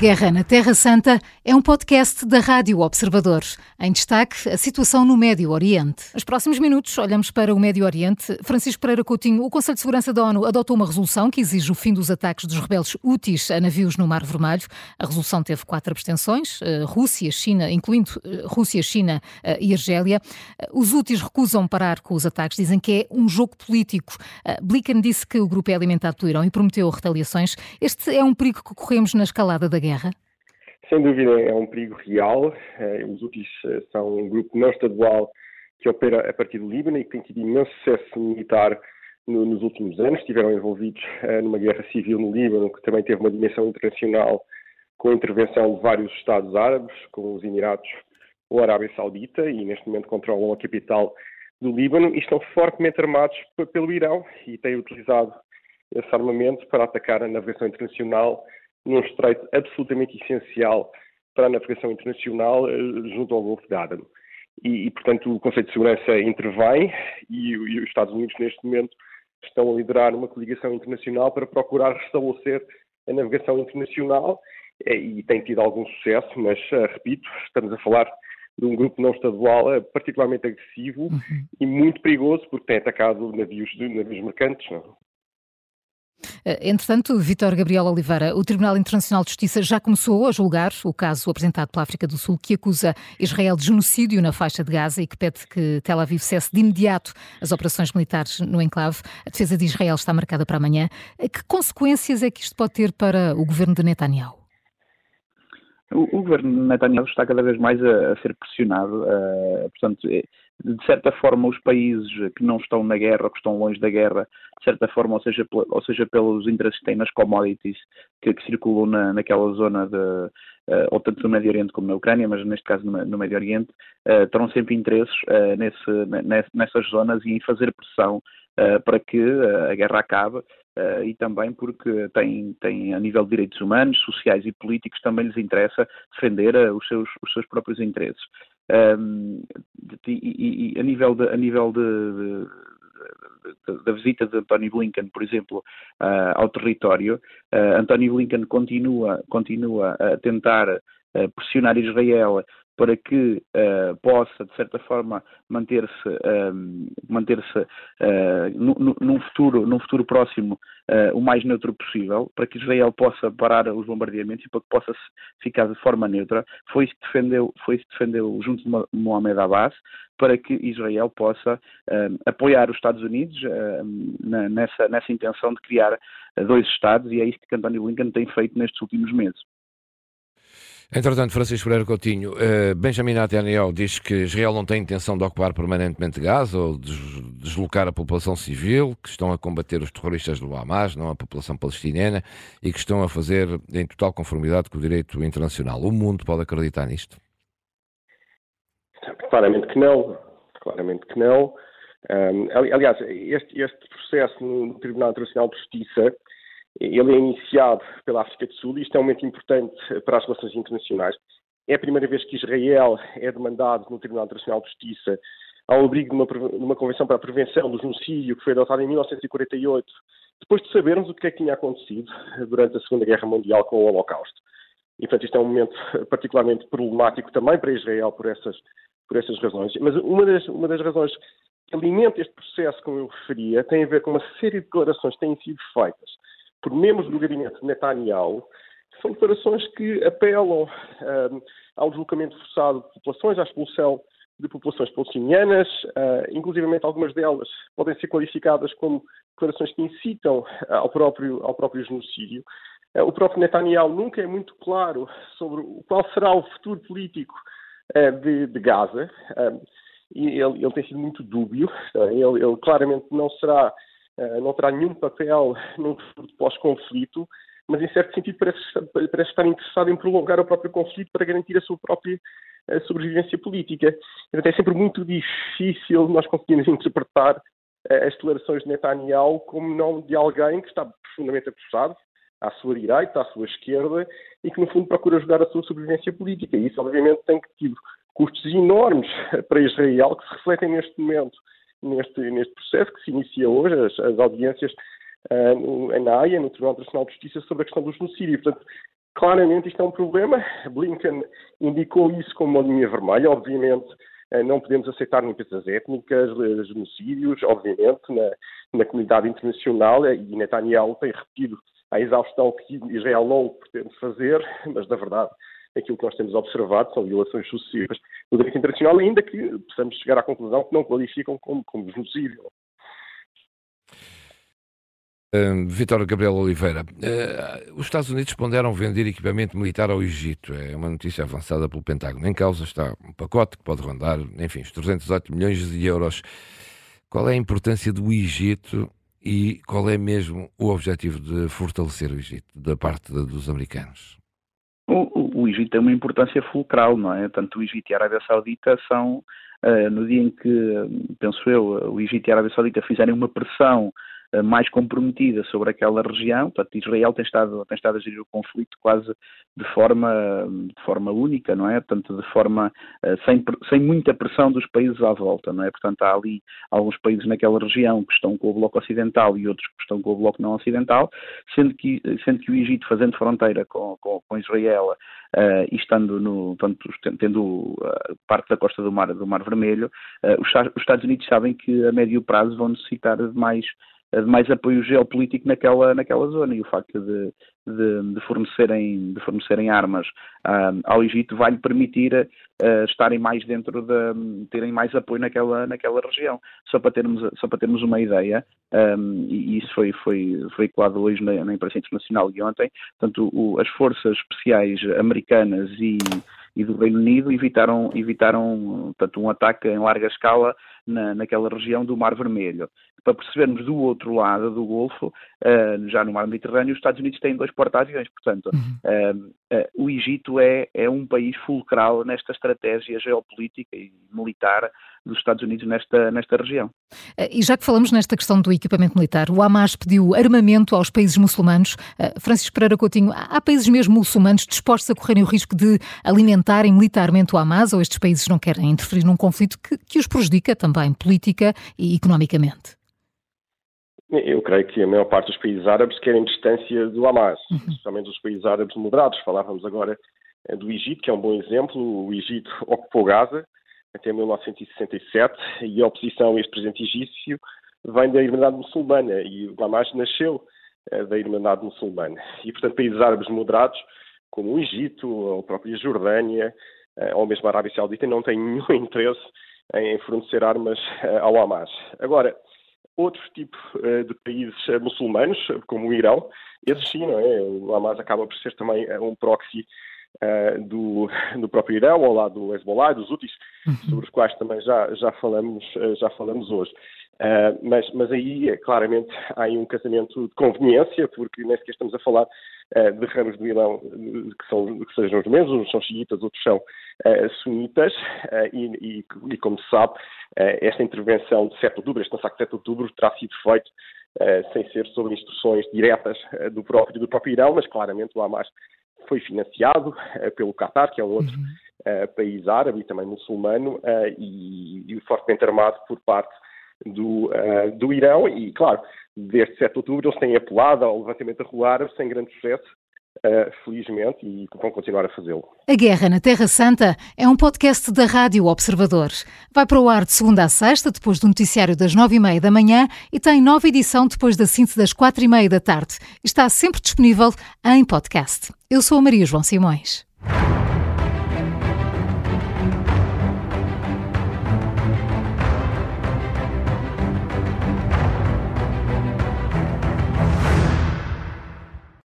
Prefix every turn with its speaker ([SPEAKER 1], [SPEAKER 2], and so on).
[SPEAKER 1] Guerra na Terra Santa é um podcast da Rádio Observador. Em destaque, a situação no Médio Oriente. Nos próximos minutos, olhamos para o Médio Oriente. Francisco Pereira Coutinho, o Conselho de Segurança da ONU adotou uma resolução que exige o fim dos ataques dos rebeldes úteis a navios no Mar Vermelho. A resolução teve quatro abstenções, eh, Rússia, China, incluindo eh, Rússia, China eh, e Argélia. Os úteis recusam parar com os ataques, dizem que é um jogo político. Blinken disse que o grupo é alimentado pelo Irão e prometeu retaliações. Este é um perigo que corremos na escalada da guerra guerra?
[SPEAKER 2] Sem dúvida, é um perigo real. Eh, os Houthis eh, são um grupo não estadual que opera a partir do Líbano e que tem tido imenso sucesso militar nos últimos anos. Estiveram envolvidos eh, numa guerra civil no Líbano, que também teve uma dimensão internacional com a intervenção de vários Estados árabes, como os Emirados ou a Arábia Saudita, e neste momento controlam a capital do Líbano e estão fortemente armados pelo Irão e têm utilizado esse armamento para atacar a navegação internacional num estreito absolutamente essencial para a navegação internacional eh, junto ao Golfo de Aden. E, e, portanto, o Conselho de Segurança intervém e, e, os Estados Unidos, neste momento, estão a liderar uma coligação internacional para procurar restabelecer a navegação internacional eh, e tem tido algum sucesso, mas, uh, repito, estamos a falar de um grupo não estadual particularmente agressivo uhum. e muito perigoso porque tem atacado navios, navios mercantes. Não?
[SPEAKER 1] Eh, entretanto, Vitor Gabriel Oliveira, o Tribunal Internacional de Justiça já começou a julgar o caso apresentado pela África do Sul que acusa Israel de genocídio na faixa de Gaza e que pede que Tel Aviv cesse de imediato as operações militares no enclave. A defesa de Israel está marcada para amanhã. Eh, que consequências é que isto pode ter para o governo de Netanyahu?
[SPEAKER 3] O, o governo de Netanyahu está cada vez mais a, a ser pressionado. Uh, portanto, de certa forma, os países que não estão na guerra, que estão longe da guerra, de certa forma, ou seja, ou seja pelos interesses que têm nas commodities que, que circulam na, naquela zona de, uh, ou tanto no Médio Oriente como na Ucrânia, mas neste caso no, no Médio Oriente, uh, terão sempre interesses uh, nesse, nessas zonas e em fazer pressão para que a guerra acabe e também porque tem, tem, a nível de direitos humanos, sociais e políticos, também lhes interessa defender os, seus, os seus próprios interesses. Um, e, e, a nível, de, a nível de, de, da visita de António Blinken, por exemplo, uh, ao território, António Blinken continua, continua a tentar pressionar Israel para que uh, possa, de certa forma, manter-se uh, manter-se uh, num, futuro, num futuro próximo o mais neutro possível, para que Israel possa parar os bombardeamentos e para que possa ficar de forma neutra. Foi isso que defendeu, foi isso que defendeu junto de Mohamed Abbas, para que Israel possa apoiar os Estados Unidos na, nessa, nessa intenção de criar dois Estados, e é isso que António Blinken tem feito nestes últimos meses.
[SPEAKER 4] Entretanto, Francisco Pereira Coutinho, uh, Benjamin Netanyahu diz que Israel não tem intenção de ocupar permanentemente Gaza ou de deslocar a população civil, que estão a combater os terroristas do Hamas, não a população palestiniana, e que estão a fazer em total conformidade com o direito internacional. O mundo pode acreditar nisto?
[SPEAKER 2] Claramente que não. Claramente que não. Um, aliás, este, este processo no Tribunal Internacional de Justiça ele é iniciado pela África do Sul e isto é um momento importante para as relações internacionais. É a primeira vez que Israel é demandado no Tribunal Internacional de Justiça ao abrigo de uma, de uma Convenção para a Prevenção do Genocídio que foi adotada em 1948, depois de sabermos o que é que tinha acontecido durante a Segunda Guerra Mundial com o Holocausto. E, portanto, isto é um momento particularmente problemático também para Israel por essas, por essas razões. Mas uma das, uma das razões que alimenta este processo, como eu referia, tem a ver com uma série de declarações que têm sido feitas por membros do gabinete de Netanyahu, são declarações que apelam um, ao deslocamento forçado de populações, à expulsão de populações palestinianas, uh, inclusivamente algumas delas podem ser qualificadas como declarações que incitam ao próprio, ao próprio genocídio. Uh, o próprio Netanyahu nunca é muito claro sobre qual será o futuro político uh, de, de, Gaza, e ele, ele, tem sido muito dúbio. Ele, ele claramente não será não terá nenhum papel num futuro pós-conflito, mas em certo sentido parece, parece, estar interessado em prolongar o próprio conflito para garantir a sua própria a eh, sobrevivência política. Então, é sempre muito difícil nós conseguirmos interpretar eh, as declarações de Netanyahu como não de alguém que está profundamente apressado à sua direita, à sua esquerda, e que no fundo procura ajudar a sua sobrevivência política. E isso obviamente tem tido custos enormes para Israel que se refletem neste momento neste, neste processo que se inicia hoje, as, as audiências uh, na AIA, no Tribunal Internacional de Justiça, sobre a questão do genocídio. Portanto, Claramente isto é um problema. Blinken indicou isso como uma linha vermelha. Obviamente eh, não podemos aceitar limpezas étnicas, genocídios, obviamente, na, na comunidade internacional e Netanyahu tem repetido a exaustão que Israel não pretende fazer, mas na verdade aquilo que nós temos observado são violações sucessivas do direito internacional, ainda que possamos chegar à conclusão que não qualificam como, como genocídio.
[SPEAKER 4] Uh, Vitor Gabriel Oliveira, uh, os Estados Unidos ponderam vender equipamento militar ao Egito. É uma notícia avançada pelo Pentágono. Em causa está um pacote que pode rondar, enfim, os 308 milhões de euros. Qual é a importância do Egito e qual é mesmo o objetivo de fortalecer o Egito da parte dos americanos?
[SPEAKER 3] O, o, Egito tem uma importância fulcral, não é? Tanto o Egito e a Arábia Saudita são, uh, no dia em que, penso eu, o Egito e a Arábia Saudita fizerem uma pressão mais comprometida sobre aquela região. Portanto, Israel tem estado, tem estado a gerir o conflito quase de forma, de forma única, não é? Portanto, de forma eh, sem, sem muita pressão dos países à volta, não é? Portanto, há ali alguns países naquela região que estão com o bloco ocidental e outros que estão com o bloco não ocidental, sendo que, sendo que o Egito, fazendo fronteira com, com, com Israel uh, e estando no, portanto, tendo uh, parte da costa do Mar, do Mar Vermelho, uh, os, os Estados Unidos sabem que a médio prazo vão necessitar de mais de mais apoio geopolítico naquela, naquela zona e o facto de, de, de fornecerem, de fornecerem armas uh, ao Egito vai-lhe permitir uh, estarem mais dentro de, terem mais apoio naquela, naquela região. Só para termos, só para termos uma ideia, um, e isso foi, foi veiculado hoje na, na imprensa internacional e ontem, portanto, o, as forças especiais americanas e e do Reino Unido evitaram, evitaram portanto, um ataque em larga escala na, naquela região do Mar Vermelho. Para percebermos do outro lado do Golfo, uh, já no Mar Mediterrâneo, os Estados Unidos têm dois porta-aviões. Portanto, uhum. uh, o Egito é, é um país fulcral nesta estratégia geopolítica e militar dos Estados Unidos nesta, nesta região.
[SPEAKER 1] E já que falamos nesta questão do equipamento militar, o Hamas pediu armamento aos países muçulmanos. Francisco Pereira Coutinho, há países mesmo muçulmanos dispostos a correrem o risco de alimentarem militarmente o Hamas ou estes países não querem interferir num conflito que, que os prejudica também política e economicamente?
[SPEAKER 2] Eu creio que a maior parte dos países árabes querem distância do Hamas, uhum. especialmente os países árabes moderados. Falávamos agora eh, do Egito, que é um bom exemplo. O Egito ocupou Gaza até 1967 e a oposição a este presidente egípcio vem da Irmandade Muçulmana e o Hamas nasceu eh, da Irmandade Muçulmana. E, portanto, países árabes moderados, como o Egito, ou a própria Jordânia, eh, ou mesmo a Arábia Saudita, não têm nenhum interesse em fornecer armas ao Hamas. Agora, outros tipos uh, de países uh, muçulmanos, como o Irão, esses sim, não é? O Hamas acaba por ser também eh, um proxy uh, do, do próprio Irão, ao lado do Hezbollah e dos Houthis, uhum. sobre os quais também já, já, falamos, já falamos hoje. Mas, mas aí, claramente, há aí um casamento de conveniência, porque nem sequer estamos a falar uh, de ramos do Irão que, são, que sejam os mesmos, uns são xiitas, outros são uh, sunitas, uh, e, e, e, como se sabe, esta intervenção de 7 de outubro, este massacre de 7 de outubro, terá sido feito sem ser sob instruções diretas do, próprio, do próprio Irão, mas claramente o Hamas foi financiado pelo Qatar, que é um outro uhum. país árabe e também muçulmano, e, e fortemente armado por parte do, uh, do Irão e, claro, desde 7 de outubro eles têm apelado ao levantamento da rua árabe sem grande sucesso, uh, felizmente, e vão continuar a fazê-lo.
[SPEAKER 1] A Guerra na Terra Santa é um podcast da Rádio Observador. Vai para o ar de segunda a sexta, depois do noticiário das nove e meia da manhã e tem nova edição depois da síntese das quatro e meia da tarde. Está sempre disponível em podcast. Eu sou a Maria João Simões.